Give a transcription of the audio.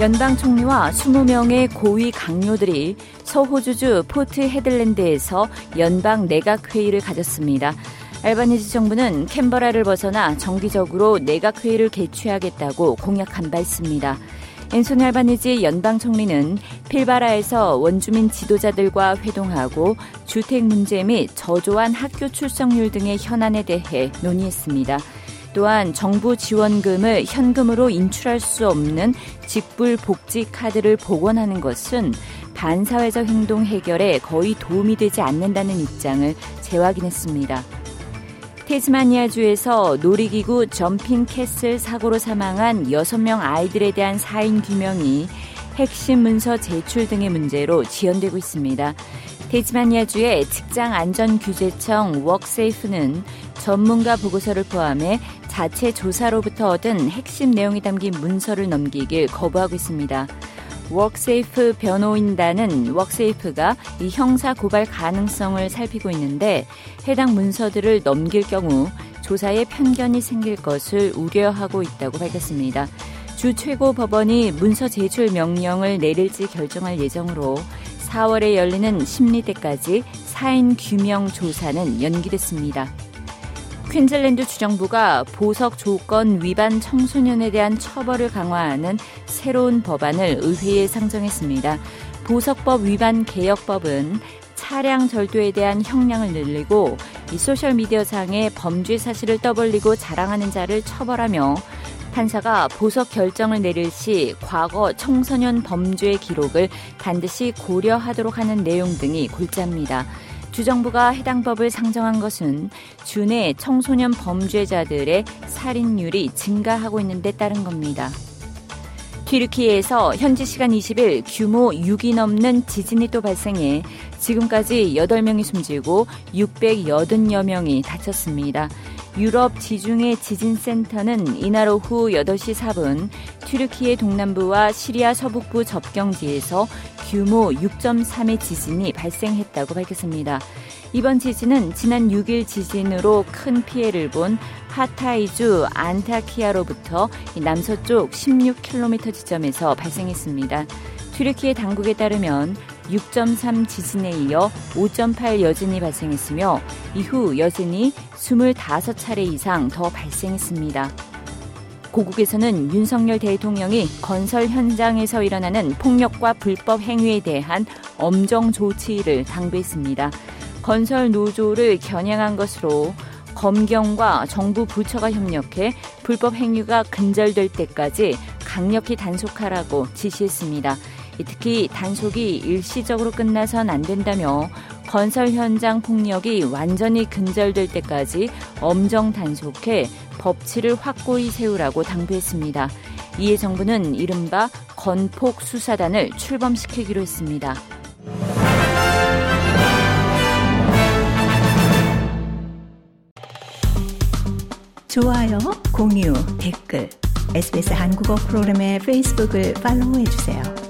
연방 총리와 20명의 고위 각료들이 서호주주 포트 헤들랜드에서 연방 내각 회의를 가졌습니다. 알바니지 정부는 캔버라를 벗어나 정기적으로 내각 회의를 개최하겠다고 공약한 바 있습니다. 앤소니 알바니지 연방 총리는 필바라에서 원주민 지도자들과 회동하고 주택 문제 및 저조한 학교 출석률 등의 현안에 대해 논의했습니다. 또한 정부 지원금을 현금으로 인출할 수 없는 직불 복지 카드를 복원하는 것은 반사회적 행동 해결에 거의 도움이 되지 않는다는 입장을 재확인했습니다. 테스마니아주에서 놀이기구 jumping castle 사고로 사망한 6명 아이들에 대한 사인 규명이 핵심 문서 제출 등의 문제로 지연되고 있습니다. 테스마니아주의 직장안전규제청 WorkSafe는 전문가 보고서를 포함해 자체 조사로부터 얻은 핵심 내용이 담긴 문서를 넘기길 거부하고 있습니다. 웍세이프 변호인단은 웍세이프가 이 형사 고발 가능성을 살피고 있는데 해당 문서들을 넘길 경우 조사에 편견이 생길 것을 우려하고 있다고 밝혔습니다. 주 최고 법원이 문서 제출 명령을 내릴지 결정할 예정으로 4월에 열리는 심리대까지 사인 규명 조사는 연기됐습니다. 퀸즐랜드 주정부가 보석 조건 위반 청소년에 대한 처벌을 강화하는 새로운 법안을 의회에 상정했습니다. 보석법 위반 개혁법은 차량 절도에 대한 형량을 늘리고 이 소셜미디어상의 범죄 사실을 떠벌리고 자랑하는 자를 처벌하며 판사가 보석 결정을 내릴 시 과거 청소년 범죄 기록을 반드시 고려하도록 하는 내용 등이 골자입니다. 주정부가 해당 법을 상정한 것은 주내 청소년 범죄자들의 살인율이 증가하고 있는 데 따른 겁니다. 튀르키에서 현지 시간 20일 규모 6이 넘는 지진이 또 발생해 지금까지 8명이 숨지고 680여 명이 다쳤습니다. 유럽 지중해 지진센터는 이날 오후 8시 4분 튀르키예 동남부와 시리아 서북부 접경지에서 규모 6.3의 지진이 발생했다고 밝혔습니다. 이번 지진은 지난 6일 지진으로 큰 피해를 본 하타이주 안타키아로부터 남서쪽 16km 지점에서 발생했습니다. 튀르키예 당국에 따르면 6.3 지진에 이어 5.8 여진이 발생했으며 이후 여진이 25차례 이상 더 발생했습니다. 고국에서는 윤석열 대통령이 건설 현장에서 일어나는 폭력과 불법 행위에 대한 엄정 조치를 당부했습니다. 건설 노조를 겨냥한 것으로 검경과 정부 부처가 협력해 불법 행위가 근절될 때까지 강력히 단속하라고 지시했습니다. 특히 단속이 일시적으로 끝나선 안 된다며 건설 현장 폭력이 완전히 근절될 때까지 엄정 단속해 법치를 확고히 세우라고 당부했습니다. 이에 정부는 이른바 건폭 수사단을 출범시키기로 했습니다. 좋아요, 공유, 댓글, SBS 한국어 프로그램의 페이스북을 팔로우해 주세요.